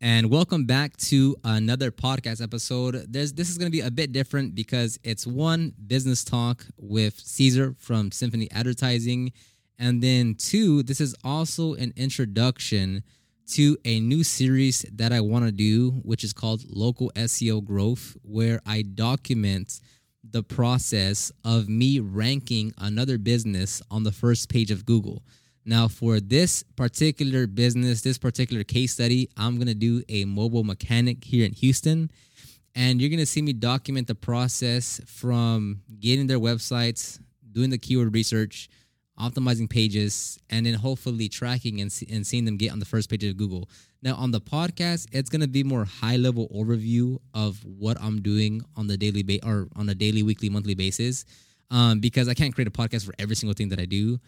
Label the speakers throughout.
Speaker 1: and welcome back to another podcast episode. There's, this is going to be a bit different because it's one business talk with Caesar from Symphony Advertising, and then two, this is also an introduction to a new series that I want to do, which is called Local SEO Growth, where I document the process of me ranking another business on the first page of Google. Now, for this particular business, this particular case study, I'm going to do a mobile mechanic here in Houston. And you're going to see me document the process from getting their websites, doing the keyword research, optimizing pages, and then hopefully tracking and, see, and seeing them get on the first page of Google. Now, on the podcast, it's going to be more high level overview of what I'm doing on the daily ba- or on a daily, weekly, monthly basis, um, because I can't create a podcast for every single thing that I do.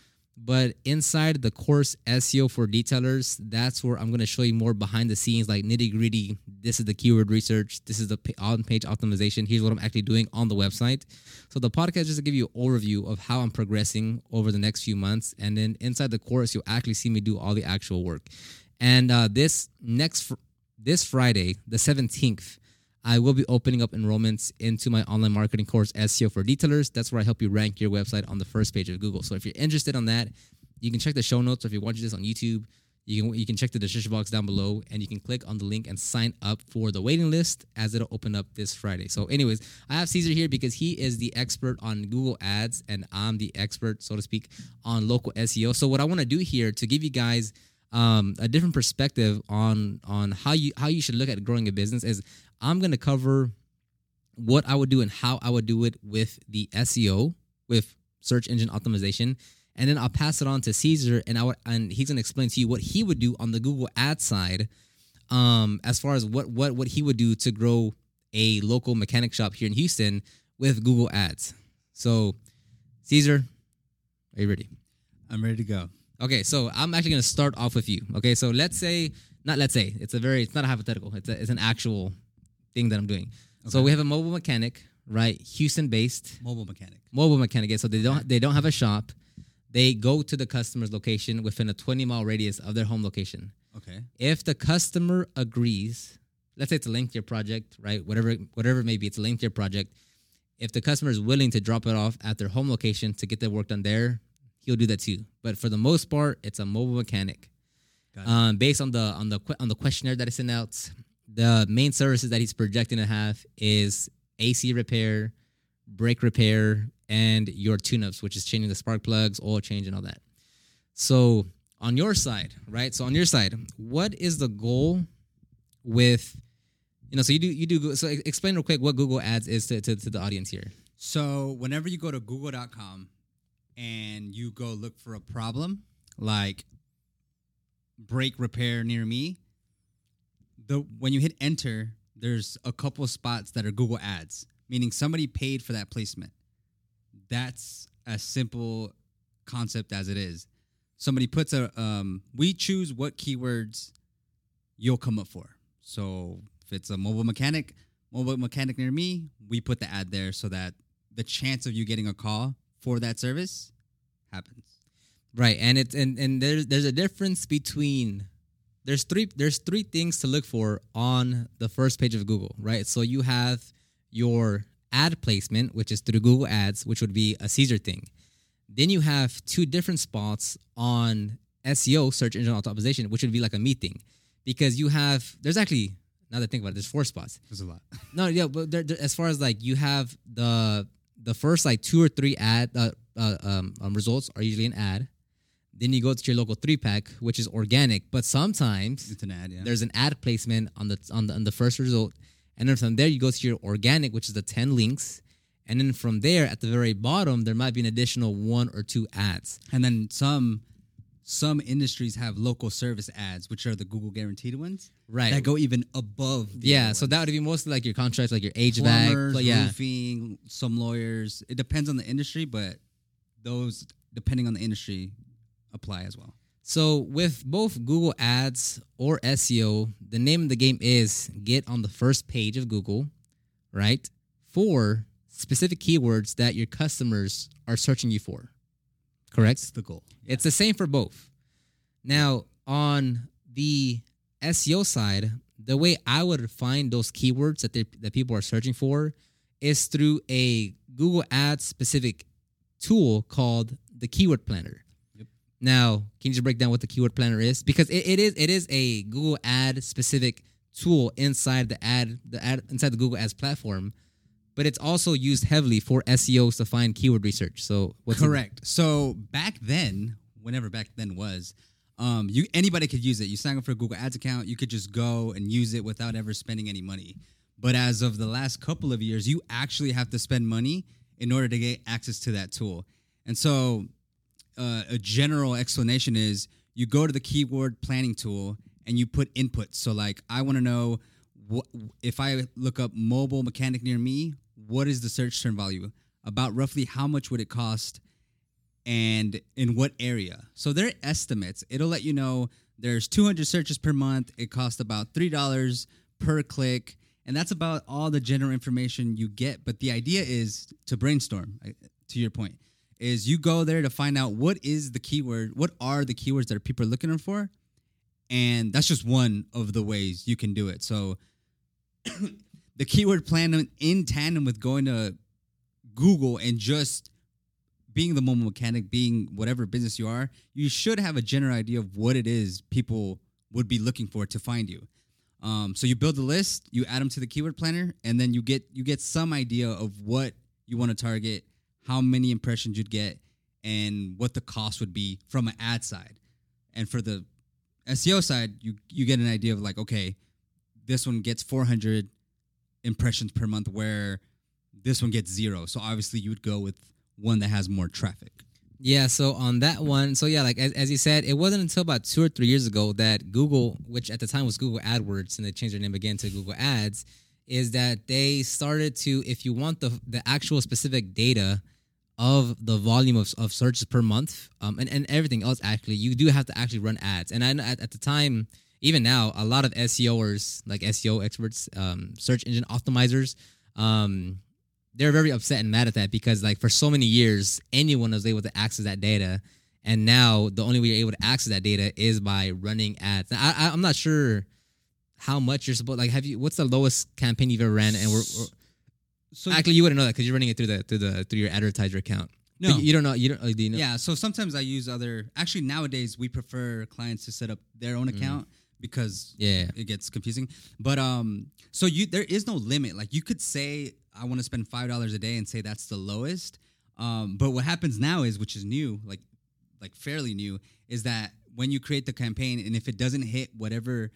Speaker 1: But inside the course SEO for detailers, that's where I'm going to show you more behind the scenes, like nitty gritty. This is the keyword research. This is the on page optimization. Here's what I'm actually doing on the website. So the podcast just to give you an overview of how I'm progressing over the next few months. And then inside the course, you'll actually see me do all the actual work. And uh, this next, this Friday, the 17th, I will be opening up enrollments into my online marketing course, SEO for Detailers. That's where I help you rank your website on the first page of Google. So if you're interested on that, you can check the show notes. Or if you're watching this on YouTube, you can you can check the description box down below, and you can click on the link and sign up for the waiting list as it'll open up this Friday. So, anyways, I have Caesar here because he is the expert on Google Ads, and I'm the expert, so to speak, on local SEO. So, what I want to do here to give you guys um, a different perspective on on how you how you should look at growing a business is I'm going to cover what I would do and how I would do it with the SEO, with search engine optimization. And then I'll pass it on to Caesar, and I would, and he's gonna explain to you what he would do on the Google Ad side, um, as far as what what what he would do to grow a local mechanic shop here in Houston with Google Ads. So, Caesar, are you ready?
Speaker 2: I'm ready to go.
Speaker 1: Okay, so I'm actually gonna start off with you. Okay, so let's say, not let's say, it's a very, it's not a hypothetical. It's a, it's an actual thing that I'm doing. So we have a mobile mechanic, right? Houston based
Speaker 2: Mobile mechanic.
Speaker 1: mobile mechanic. yeah, So they don't they don't have a shop. They go to the customer's location within a 20 mile radius of their home location.
Speaker 2: Okay.
Speaker 1: If the customer agrees, let's say it's a linked year project, right? Whatever whatever it may be, it's a linked year project. If the customer is willing to drop it off at their home location to get their work done there, he'll do that too. But for the most part, it's a mobile mechanic. Um, based on the on the on the questionnaire that I sent out, the main services that he's projecting to have is AC repair, brake repair, and your tune-ups, which is changing the spark plugs, oil change, and all that. So on your side, right? So on your side, what is the goal with, you know? So you do you do so. Explain real quick what Google Ads is to to, to the audience here.
Speaker 2: So whenever you go to google.com and you go look for a problem like brake repair near me, the when you hit enter, there's a couple spots that are Google ads, meaning somebody paid for that placement. That's as simple concept as it is. Somebody puts a um, we choose what keywords you'll come up for. So if it's a mobile mechanic, mobile mechanic near me, we put the ad there so that the chance of you getting a call for that service happens.
Speaker 1: Right, and it's and and there's there's a difference between there's three there's three things to look for on the first page of Google, right? So you have your ad placement, which is through Google Ads, which would be a Caesar thing. Then you have two different spots on SEO, search engine optimization, which would be like a me thing, because you have there's actually now that I think about it, there's four spots.
Speaker 2: There's a lot.
Speaker 1: No, yeah, but there, there- as far as like you have the the first like two or three ad uh, uh, um, um, results are usually an ad. Then you go to your local three pack, which is organic, but sometimes
Speaker 2: It's an ad, yeah.
Speaker 1: there's an ad placement on the on the on the first result, and then from there you go to your organic, which is the ten links, and then from there at the very bottom there might be an additional one or two ads.
Speaker 2: And then some some industries have local service ads, which are the Google guaranteed ones.
Speaker 1: Right.
Speaker 2: That go even above the
Speaker 1: Yeah, so that would be mostly like your contracts, like your HVAC,
Speaker 2: plumbers,
Speaker 1: but yeah,
Speaker 2: roofing, some lawyers. It depends on the industry, but those depending on the industry apply as well.
Speaker 1: So with both Google Ads or SEO, the name of the game is get on the first page of Google, right? For specific keywords that your customers are searching you for. Correct?
Speaker 2: That's the goal.
Speaker 1: It's the same for both. Now, on the SEO side, the way I would find those keywords that they, that people are searching for is through a Google Ads specific tool called the Keyword Planner.
Speaker 2: Yep.
Speaker 1: Now, can you just break down what the Keyword Planner is? Because it, it is it is a Google Ad specific tool inside the ad the ad inside the Google Ads platform, but it's also used heavily for SEOs to find keyword research. So what's
Speaker 2: Correct. So back then, whenever back then was, um, you anybody could use it. You sign up for a Google Ads account, you could just go and use it without ever spending any money. But as of the last couple of years, you actually have to spend money in order to get access to that tool. And so, uh, a general explanation is you go to the keyword planning tool and you put inputs. So, like, I want to know if I look up mobile mechanic near me, what is the search term value? About roughly how much would it cost and in what area. So their estimates, it'll let you know there's 200 searches per month. It costs about $3 per click. And that's about all the general information you get. But the idea is to brainstorm, to your point, is you go there to find out what is the keyword, what are the keywords that people are looking for. And that's just one of the ways you can do it. So the keyword plan in tandem with going to Google and just being the mobile mechanic, being whatever business you are, you should have a general idea of what it is people would be looking for to find you. Um, so you build the list, you add them to the keyword planner, and then you get you get some idea of what you want to target, how many impressions you'd get, and what the cost would be from an ad side. And for the SEO side, you you get an idea of like, okay, this one gets 400 impressions per month, where this one gets zero. So obviously, you would go with one that has more traffic.
Speaker 1: Yeah, so on that one, so yeah, like as, as you said, it wasn't until about two or three years ago that Google, which at the time was Google AdWords, and they changed their name again to Google Ads, is that they started to, if you want the the actual specific data of the volume of, of searches per month, um, and, and everything else, actually, you do have to actually run ads. And I know at, at the time, even now, a lot of SEOers, like SEO experts, um, search engine optimizers, um, they're very upset and mad at that because like for so many years anyone was able to access that data. And now the only way you're able to access that data is by running ads. Now, I, I, i'm not sure how much you're supposed like have you what's the lowest campaign you've ever ran? And we're, we're
Speaker 2: So
Speaker 1: actually you wouldn't know that because you're running it through the through the through your advertiser account.
Speaker 2: No,
Speaker 1: But you, don't know you don't do you know?
Speaker 2: Yeah. So sometimes I use other. Actually, nowadays we prefer clients to set up their own account because
Speaker 1: yeah
Speaker 2: it gets confusing. But um, so you there is no limit. Like you could say I want to spend five dollars a day and say that's the lowest. Um, but what happens now is, which is new, like like fairly new, is that when you create the campaign and if it doesn't hit whatever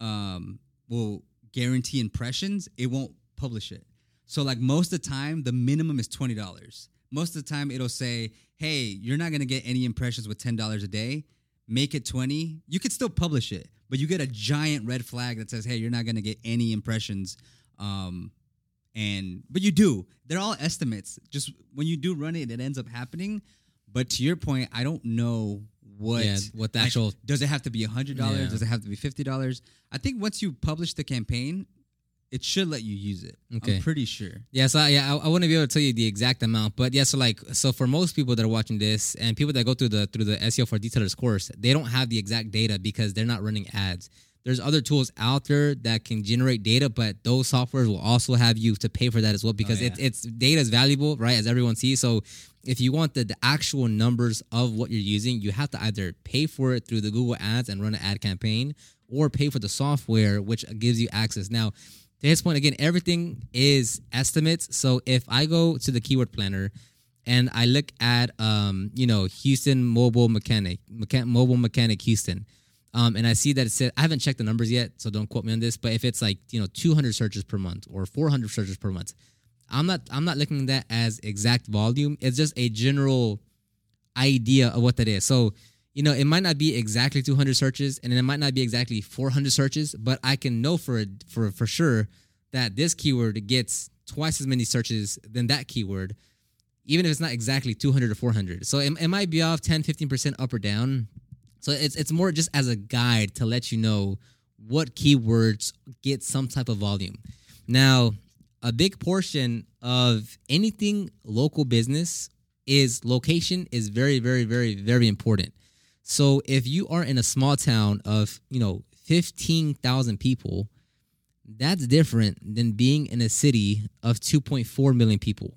Speaker 2: um will guarantee impressions, it won't publish it. So like most of the time, the minimum is twenty dollars. Most of the time, it'll say, "Hey, you're not gonna get any impressions with ten dollars a day. Make it twenty. You could still publish it, but you get a giant red flag that says, "Hey, you're not gonna get any impressions." Um, and but you do. They're all estimates. Just when you do run it, it ends up happening. But to your point, I don't know what
Speaker 1: Yeah, what the actual-
Speaker 2: does it have to be a hundred dollars?
Speaker 1: Yeah.
Speaker 2: Does it have to be fifty dollars? I think once you publish the campaign, it should let you use it.
Speaker 1: Okay.
Speaker 2: I'm pretty sure.
Speaker 1: Yeah, so I- yeah, I, I wouldn't be able to tell you the exact amount, but yeah, so like, so for most people that are watching this and people that go through the through the SEO for detailers course, they don't have the exact data because they're not running ads. There's other tools out there that can generate data, but those softwares will also have you to pay for that as well because oh,
Speaker 2: yeah.
Speaker 1: it, it's data is valuable, right? As everyone sees. So if you want the, the actual numbers of what you're using, you have to either pay for it through the Google Ads and run an ad campaign, or pay for the software which gives you access. Now, to his point again, everything is estimates. So if I go to the keyword planner and I look at um, you know, Houston mobile mechanic, mechan- mobile mechanic Houston, um, and I see that it said I haven't checked the numbers yet, so don't quote me on this. But if it's like you know 200 searches per month or 400 searches per month, I'm not I'm not looking at that as exact volume. It's just a general idea of what that is. So you know, it might not be exactly 200 searches, and it might not be exactly 400 searches, but I can know for for for sure that this keyword gets twice as many searches than that keyword, even if it's not exactly 200 or 400. So it, it might be off 10, 15% up or down. So it's it's more just as a guide to let you know what keywords get some type of volume. Now, a big portion of anything local business is location is very very very very important. So if you are in a small town of, you know, 15,000 people That's different than being in a city of 2.4 million people.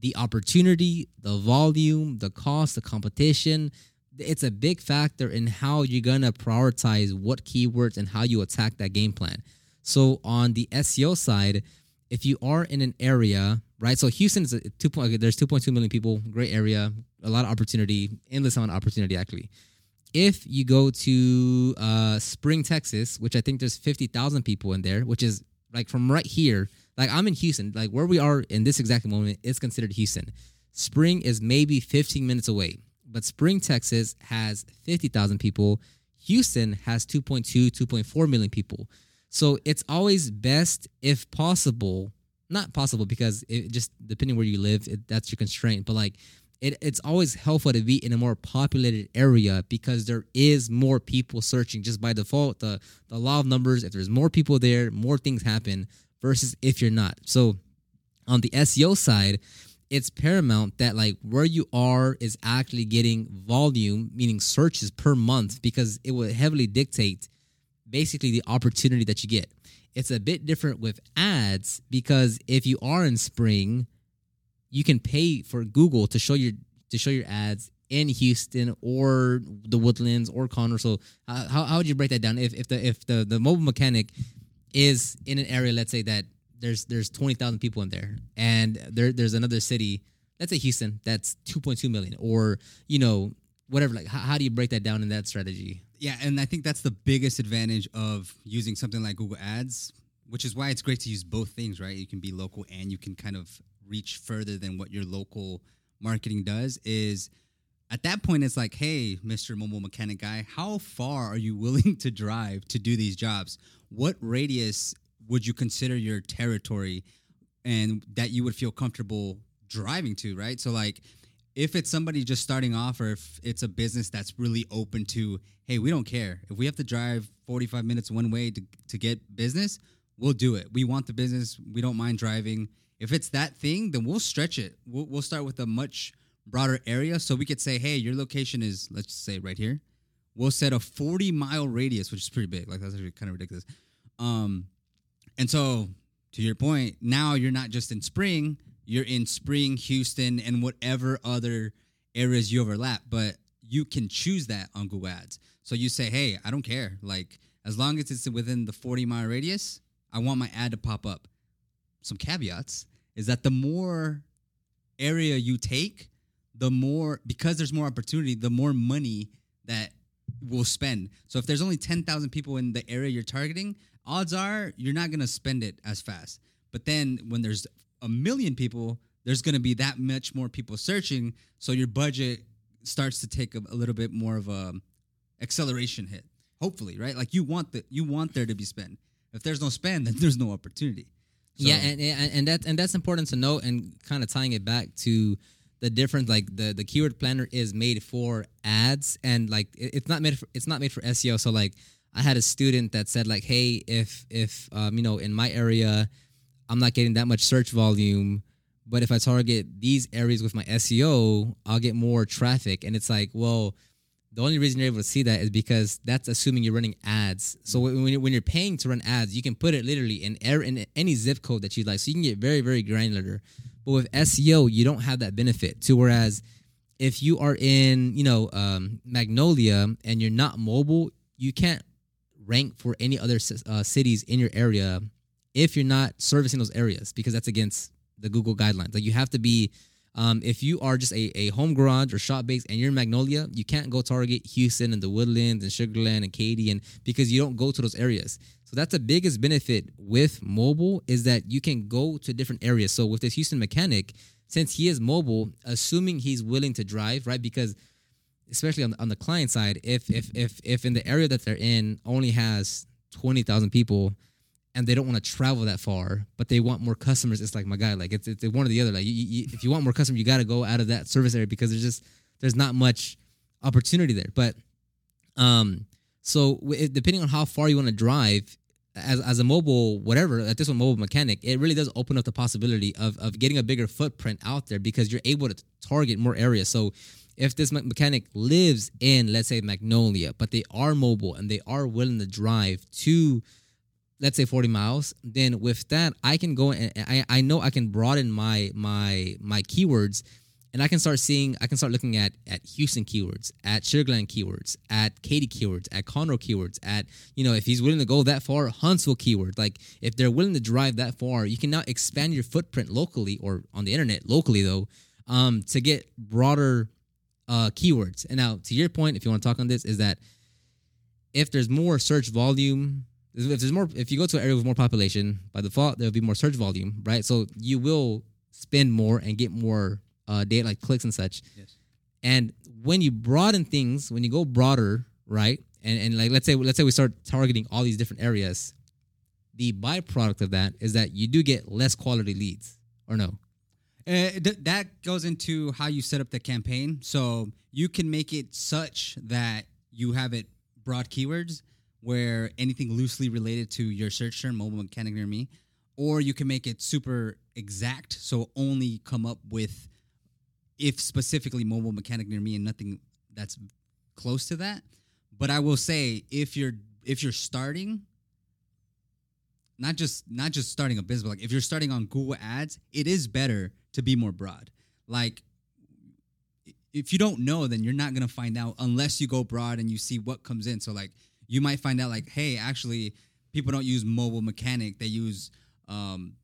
Speaker 1: The opportunity, the volume, the cost, the competition, it's a big factor in how you're going to prioritize what keywords and how you attack that game plan. So on the SEO side, if you are in an area, right? So Houston is a two point. There's 2.2 million people, great area, a lot of opportunity, endless amount of opportunity actually. If you go to uh, Spring, Texas, which I think there's 50,000 people in there, which is like from right here, like I'm in Houston, like where we are in this exact moment is considered Houston. Spring is maybe 15 minutes away, but Spring, Texas has 50,000 people. Houston has 2.2, 2.4 million people. So it's always best, if possible, not possible because it just depending where you live, it, that's your constraint. But like, it, it's always helpful to be in a more populated area because there is more people searching just by default. The the law of numbers. If there's more people there, more things happen. Versus if you're not. So on the SEO side, it's paramount that like where you are is actually getting volume, meaning searches per month, because it will heavily dictate basically the opportunity that you get. It's a bit different with ads because if you are in spring, you can pay for Google to show your to show your ads in Houston or the Woodlands or Conroe. So uh, how how would you break that down? If if the if the the mobile mechanic is in an area, let's say that there's there's twenty thousand people in there, and there there's another city, let's say Houston, that's two point two million, or you know whatever. Like how, how do you break that down in that strategy?
Speaker 2: Yeah, and I think that's the biggest advantage of using something like Google Ads, which is why it's great to use both things, right? You can be local and you can kind of reach further than what your local marketing does is at that point it's like, "Hey, Mr. Mobile Mechanic guy, how far are you willing to drive to do these jobs? What radius would you consider your territory and that you would feel comfortable driving to, right? So like if it's somebody just starting off or if it's a business that's really open to hey we don't care if we have to drive 45 minutes one way to, to get business we'll do it we want the business we don't mind driving if it's that thing then we'll stretch it we'll, we'll start with a much broader area so we could say hey your location is let's say right here we'll set a 40 mile radius which is pretty big like that's actually kind of ridiculous um and so to your point now you're not just in spring you're in Spring, Houston, and whatever other areas you overlap, but you can choose that on Google Ads. So you say, hey, I don't care. Like, as long as it's within the 40 mile radius, I want my ad to pop up. Some caveats is that the more area you take, the more, because there's more opportunity, the more money that will spend. So if there's only 10,000 people in the area you're targeting, odds are you're not going to spend it as fast. But then when there's a million people, there's going to be that much more people searching. So your budget starts to take a, a, little bit more of a acceleration hit. Hopefully, right? Like you want the you want there to be spend. If there's no spend, then there's no opportunity.
Speaker 1: So, yeah, and, and and that and that's important to note, and kind of tying it back to the difference. Like the the keyword planner is made for ads, and like it, it's not made for it's not made for SEO. So like I had a student that said like, hey, if if um, you know in my area I'm not getting that much search volume. But if I target these areas with my SEO, I'll get more traffic. And it's like, well, the only reason you're able to see that is because that's assuming you're running ads. So when you're, when you're paying to run ads, you can put it literally in, in any zip code that you like. So you can get very, very granular. But with SEO, you don't have that benefit. To whereas if you are in, you know, um, Magnolia and you're not mobile, you can't rank for any other uh, cities in your area if you're not servicing those areas because that's against the Google guidelines. Like you have to be, um, if you are just a, a home garage or shop base and you're in Magnolia, you can't go target Houston and the Woodlands and Sugarland and Katy and because you don't go to those areas. So that's the biggest benefit with mobile is that you can go to different areas. So with this Houston mechanic, since he is mobile, assuming he's willing to drive, right? Because especially on the, on the client side, if if if if in the area that they're in only has twenty thousand people, and they don't want to travel that far, but they want more customers. It's like my guy, like it's, it's one or the other. Like you, you, if you want more customers, you got to go out of that service area because there's just there's not much opportunity there. But um, so depending on how far you want to drive, as as a mobile whatever, at this one mobile mechanic, it really does open up the possibility of of getting a bigger footprint out there because you're able to target more areas. So if this mechanic lives in let's say Magnolia, but they are mobile and they are willing to drive to let's say 40 miles then with that i can go and i, I know i can broaden my my my keywords and i can start seeing i can start looking at at houston keywords at sugarland keywords at katy keywords at conroe keywords at you know if he's willing to go that far huntsville keyword. Like if they're willing to drive that far you can now expand your footprint locally or on the internet locally though um to get broader uh keywords. And now to your point if you want to talk on this is that if there's more search volume if there's more if you go to an area with more population by default there'll be more search volume right so you will spend more and get more uh, data like clicks and such
Speaker 2: Yes.
Speaker 1: and when you broaden things when you go broader right and, and like let's say let's say we start targeting all these different areas the byproduct of that is that you do get less quality leads or no
Speaker 2: Uh, th- that goes into how you set up the campaign. So you can make it such that you have it broad keywords where anything loosely related to your search term, mobile mechanic near me, or you can make it super exact. So only come up with if specifically mobile mechanic near me and nothing that's close to that. But I will say if you're if you're starting not just not just starting a business, but like if you're starting on Google Ads, it is better to be more broad. Like if you don't know, then you're not gonna find out unless you go broad and you see what comes in. So like you might find out like, hey, actually, people don't use mobile mechanic; they use um,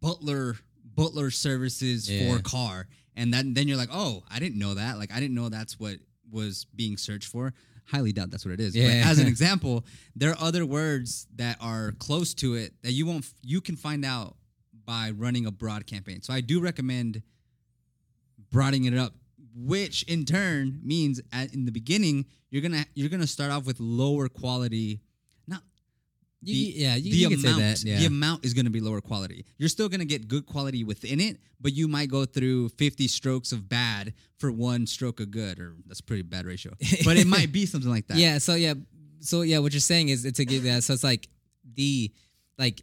Speaker 2: butler butler services
Speaker 1: Yeah.
Speaker 2: for car, and then then you're like, oh, I didn't know that. Like I didn't know that's what was being searched for. Highly doubt that's what it is.
Speaker 1: Yeah.
Speaker 2: But as an example, there are other words that are close to it that you won't you can find out by running a broad campaign. So I do recommend broadening it up, which in turn means at, in the beginning you're gonna you're gonna start off with lower quality. Not
Speaker 1: You-
Speaker 2: the-
Speaker 1: yeah you,
Speaker 2: the
Speaker 1: you can
Speaker 2: amount
Speaker 1: say that yeah
Speaker 2: the amount is gonna be lower quality. You're still gonna get good quality within it, but you might go through 50 strokes of bad for one stroke of good, or that's a pretty bad ratio. But it might be something like that.
Speaker 1: Yeah. So yeah. So yeah, what you're saying is it's a that. So it's like the like,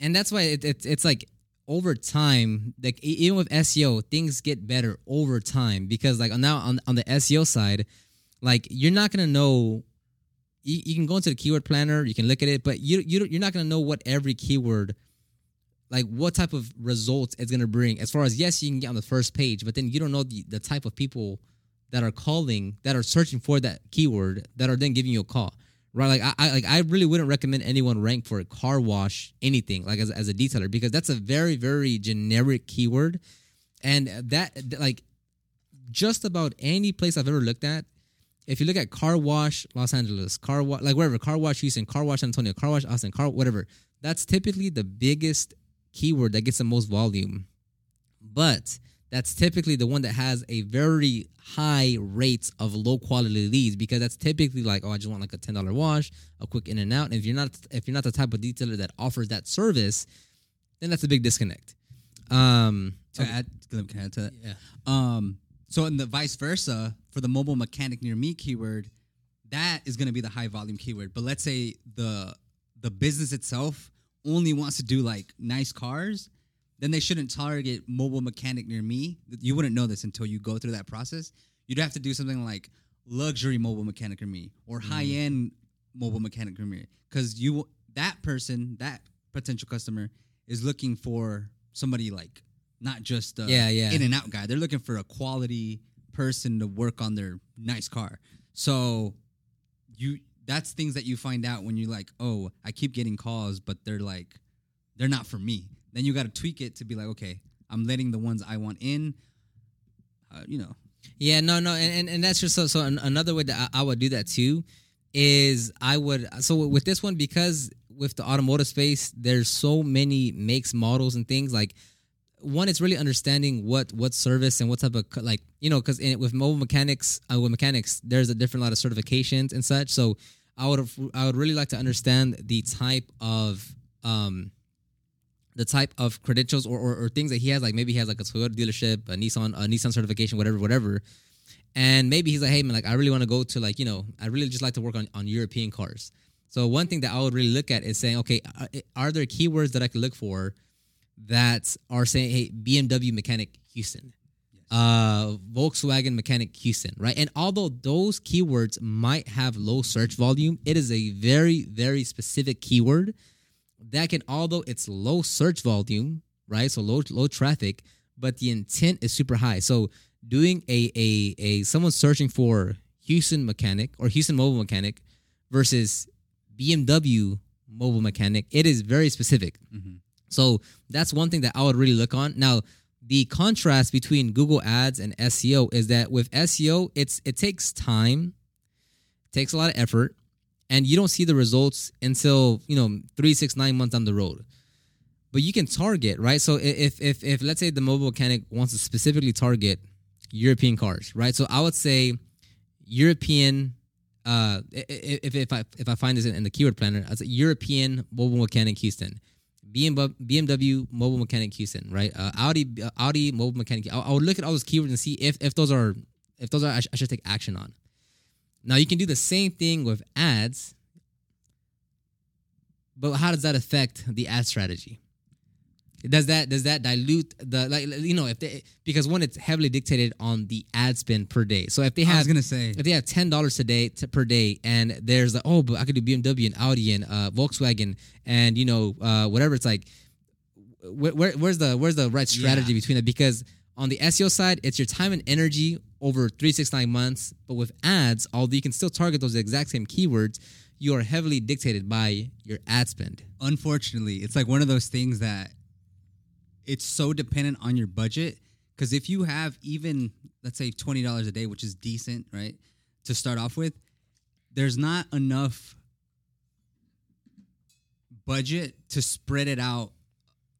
Speaker 1: and that's why it, it, it's like over time, like even with SEO, things get better over time because like now on on the SEO side, like you're not gonna know. You, you can go into the keyword planner, you can look at it, but you, you you're not gonna know what every keyword, like what type of results it's gonna bring. As far as yes, you can get on the first page, but then you don't know the, the type of people that are calling that are searching for that keyword that are then giving you a call right? Like i, I like i really wouldn't recommend anyone rank for a car wash anything like as, as a detailer because that's a very very generic keyword. And that like just about any place i've ever looked at if you look at car wash los angeles car wash like wherever car wash houston car wash antonio car wash austin car whatever that's typically the biggest keyword that gets the most volume. But that's typically the one that has a very high rates of low quality leads because that's typically like oh I just want like a ten dollar wash, a quick in and out. And if you're not if you're not the type of detailer that offers that service, then that's a big disconnect. Um,
Speaker 2: To add, can I add to that?
Speaker 1: yeah,
Speaker 2: Um, so in the vice versa for the mobile mechanic near me keyword, that is going to be the high volume keyword. But let's say the the business itself only wants to do like nice cars, then they shouldn't target mobile mechanic near me. You wouldn't know this until you go through that process. You'd have to do something like luxury mobile mechanic near me or mm. high end mobile mechanic near me because you that person that potential customer is looking for somebody like not just a
Speaker 1: Yeah, yeah.
Speaker 2: in and out guy. They're looking for a quality person to work on their nice car. So you that's things that you find out when you're like, oh, I keep getting calls, but they're like, they're not for me. Then you got to tweak it to be like, okay, I'm letting the ones I want in. Uh, you know,
Speaker 1: Yeah, no, no, and, and, and that's just so. So an, another way that I, I would do that too is I would so with this one because with the automotive space, there's so many makes, models, and things like one. It's really understanding what what service and what type of like you know because with mobile mechanics uh, with mechanics, there's a different lot of certifications and such. So I would I would really like to understand the type of um the type of credentials or, or, or things that he has, like maybe he has like a Toyota dealership, a Nissan, a Nissan certification, whatever, whatever. And maybe he's like, hey man, like I really want to go to like, you know, I really just like to work on, on European cars. So one thing that I would really look at is saying, okay, are, are there keywords that I could look for that are saying, hey, BMW mechanic Houston, uh, Volkswagen mechanic Houston, right? And although those keywords might have low search volume, it is a very, very specific keyword that can although it's low search volume, right? So low low traffic, but the intent is super high. So doing a a a someone searching for Houston mechanic or Houston mobile mechanic versus BMW mobile mechanic, it is very specific.
Speaker 2: Mhm.
Speaker 1: So that's one thing that I would really look on. Now, the contrast between Google Ads and SEO is that with SEO, it's it takes time, takes a lot of effort, and you don't see the results until you know three, six, nine months down the road. But you can target, right? So if if if let's say the mobile mechanic wants to specifically target European cars, right? So I would say European. Uh, if if I if I find this in, in the keyword planner, as a European mobile mechanic Houston, BMW, BMW mobile mechanic Houston, right? Uh, Audi Audi mobile mechanic. I, I would look at all those keywords and see if if those are if those are I, sh- I should take action on. Now you can do the same thing with ads, but how does that affect the ad strategy? Does that does that dilute the like you know if they because one it's heavily dictated on the ad spend per day. So if they have I
Speaker 2: was gonna say
Speaker 1: if they have ten dollars a day to, per day, and there's like, oh, but I could do BMW and Audi and uh, Volkswagen and you know uh, whatever. It's like, where, where, where's the where's the right strategy
Speaker 2: Yeah.
Speaker 1: between that? Because on the SEO side, it's your time and energy over three six nine months. But with ads, although you can still target those exact same keywords, you are heavily dictated by your ad spend.
Speaker 2: unfortunately, it's like one of those things that it's so dependent on your budget. Because if you have even, let's say, twenty dollars a day, which is decent, right, to start off with, there's not enough budget to spread it out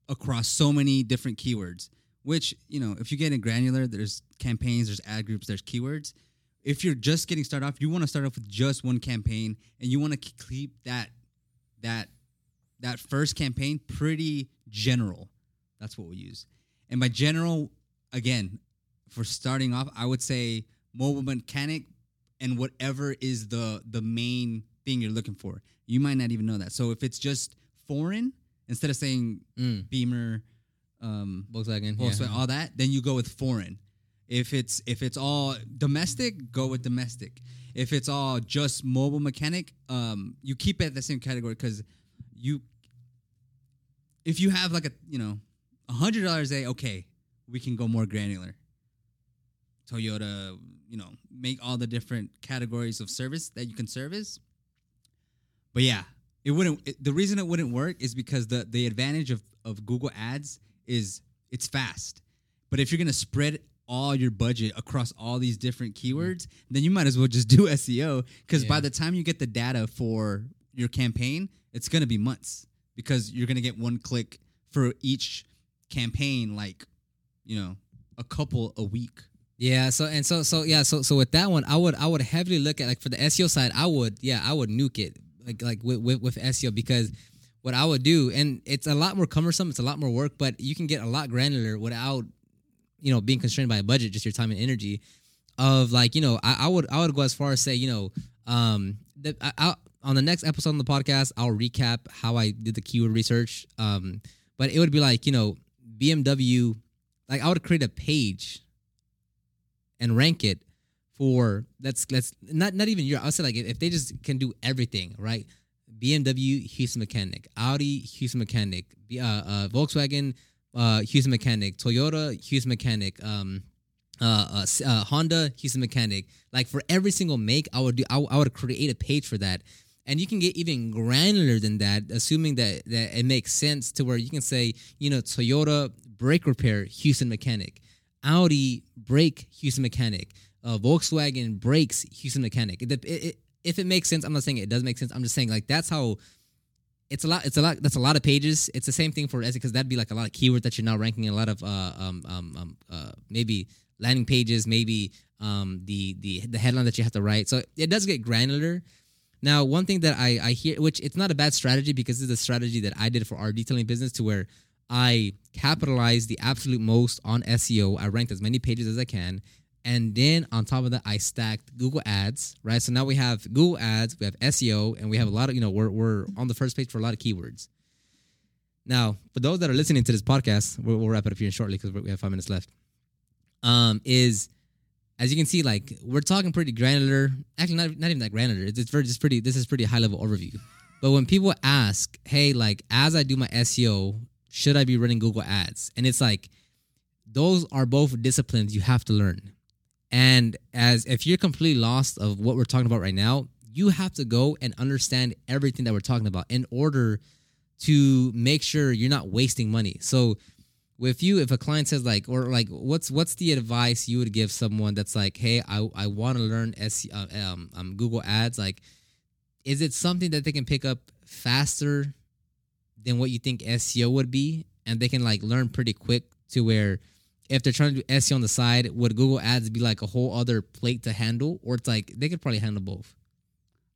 Speaker 2: across so many different keywords. Which you know, if you get in granular, there's campaigns, there's ad groups, there's keywords. If you're just getting started off, you want to start off with just one campaign, and you want to keep that that that first campaign pretty general. That's what we use. And by general, again, for starting off, I would say mobile mechanic and whatever is the the main thing you're looking for. You might not even know that. So if it's just foreign, instead of saying
Speaker 1: Mm.
Speaker 2: Beamer, um,
Speaker 1: Volkswagen,
Speaker 2: Volkswagen,
Speaker 1: yeah.
Speaker 2: all that, then you go with foreign. If it's if it's all domestic, go with domestic. If it's all just mobile mechanic, um, you keep it at the same category because you. If you have like a you know, a hundred dollars a day, okay, we can go more granular. Toyota, you know, make all the different categories of service that you can service. But yeah, it wouldn't. It, the reason it wouldn't work is because the the advantage of of Google Ads is it's fast. But if you're gonna spread all your budget across all these different keywords, then you might as well just do SEO because by the time you get the data for your campaign, it's gonna be months because you're gonna get one click for each campaign, like you know, a couple a week.
Speaker 1: Yeah, so and so so yeah, so so with that one, I would I would heavily look at like for the SEO side, I would yeah, I would nuke it like like with with, with SEO because what I would do, and it's a lot more cumbersome, it's a lot more work, but you can get a lot granular without you know being constrained by a budget, just your time and energy. Of like you know, I, I would I would go as far as say you know, um, the, I, I, on the next episode on the podcast, I'll recap how I did the keyword research. Um, but it would be like you know, BMW, like I would create a page and rank it for let's let's not not even Europe. I'll say like if they just can do everything right, BMW Houston mechanic, Audi Houston mechanic, uh, uh, Volkswagen uh, Houston mechanic, Toyota Houston mechanic, um, uh, uh, uh, Honda Houston mechanic. Like for every single make, I would do. I, I would create a page for that. And you can get even granular than that, assuming that, that it makes sense to where you can say, you know, Toyota brake repair, Houston mechanic, Audi brake, Houston mechanic, uh, Volkswagen brakes, Houston mechanic. It, it, if it makes sense, I'm not saying it does make sense. I'm just saying like that's how it's a lot. It's a lot. That's a lot of pages. It's the same thing for SEO because that'd be like a lot of keywords that you're now ranking a lot of uh, um, um, um, uh, maybe landing pages, maybe um, the the the headline that you have to write. So it does get granular. Now, one thing that I, I hear, which it's not a bad strategy because it's a strategy that I did for our detailing business to where I capitalized the absolute most on SEO. I ranked as many pages as I can. And then on top of that, I stacked Google Ads, right? So now we have Google Ads, we have SEO, and we have a lot of, you know, we're, we're on the first page for a lot of keywords. Now, for those that are listening to this podcast, we'll, we'll wrap it up here shortly because we have five minutes left. Um, is as you can see, like we're talking pretty granular. Actually, not, not even that granular. It's, it's very just pretty. This is pretty high level overview. But when people ask, hey, like as I do my SEO, should I be running Google ads? And it's like, those are both disciplines you have to learn. And as if you're completely lost of what we're talking about right now, you have to go and understand everything that we're talking about in order to make sure you're not wasting money. So with you, if a client says like, or like, what's what's the advice you would give someone that's like, hey, I I want to learn SEO, uh, um, um, Google Ads, like is it something that they can pick up faster than what you think SEO would be, and they can like learn pretty quick to where if they're trying to do SEO on the side, would Google Ads be like a whole other plate to handle, or it's like they could probably handle both?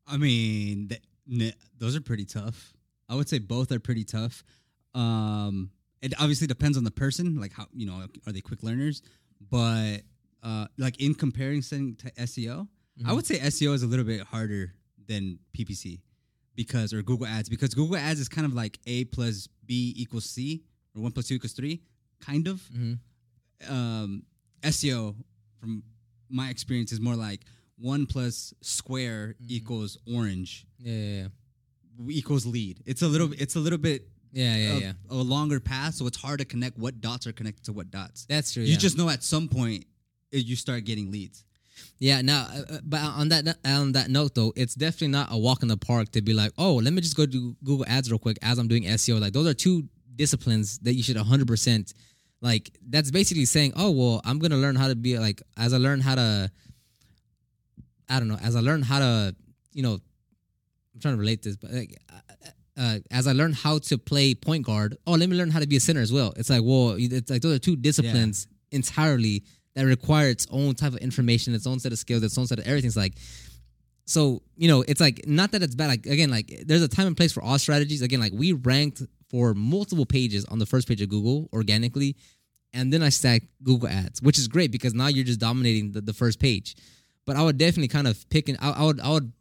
Speaker 2: I mean, th- those are pretty tough. I would say both are pretty tough. Um, it obviously depends on the person, like how you know are they quick learners, but uh, like in comparison to SEO, I
Speaker 1: Mhm.
Speaker 2: would say SEO is a little bit harder than PPC because or Google Ads because Google Ads is kind of like A plus B equals C or one plus two equals three, kind of.
Speaker 1: Mhm.
Speaker 2: Um, SEO, from my experience, is more like one plus square
Speaker 1: Mhm.
Speaker 2: equals orange
Speaker 1: Yeah, yeah, yeah,
Speaker 2: equals lead. It's a little. It's a little bit
Speaker 1: yeah, yeah.
Speaker 2: of
Speaker 1: yeah.
Speaker 2: a longer path, so it's hard to connect what dots are connected to what dots.
Speaker 1: That's true.
Speaker 2: You
Speaker 1: yeah.
Speaker 2: just know at some point uh, you start getting leads.
Speaker 1: Yeah, now, uh, uh, but on that on that note though, it's definitely not a walk in the park to be like, oh, let me just go do Google Ads real quick as I'm doing SEO. Like those are two disciplines that you should 100 percent like. That's basically saying, oh, well, I'm gonna learn how to be like as I learn how to, I don't know, as I learn how to, you know, I'm trying to relate this, but like. uh, Uh, as I learn how to play point guard, oh, let me learn how to be a center as well. It's like, well, it's like those are two disciplines entirely that require its own type of information, its own set of skills, its own set of everything's like so you know it's like not that it's bad like again like there's a time and place for all strategies again like we ranked for multiple pages on the first page of google organically and then i stacked google ads which is great because now you're just dominating the, the first page but i would definitely kind of pick and i, I would i would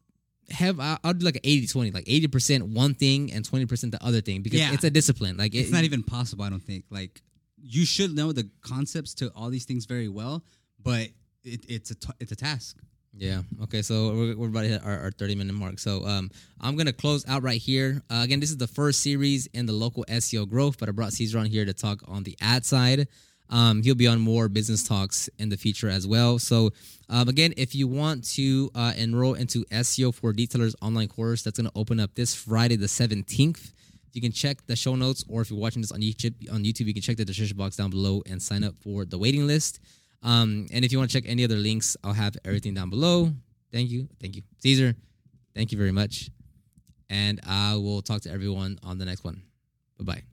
Speaker 1: have I, i'd do like an 80 20 like 80% one thing and 20% the other thing because
Speaker 2: Yeah.
Speaker 1: it's a discipline like
Speaker 2: It's
Speaker 1: it,
Speaker 2: not even possible. I don't think. Like you should know the concepts to all these things very well, but it, it's a t- it's a task.
Speaker 1: Yeah. Okay. So we're, we're about to hit our, our 30 minute mark. So um, I'm going to close out right here. Uh, again, this is the first series in the local SEO growth, but I brought Caesar on here to talk on the ad side. Um, he'll be on more business talks in the future as well. So, um, again, if you want to uh, enroll into SEO for Detailers online course, that's going to open up this Friday, the 17th. You can check the show notes, or if you're watching this on YouTube, on YouTube, you can check the description box down below and sign up for the waiting list. Um, and if you want to check any other links, I'll have everything down below. Thank you. Thank you. Caesar, thank you very much. And I will talk to everyone on the next one. Bye bye.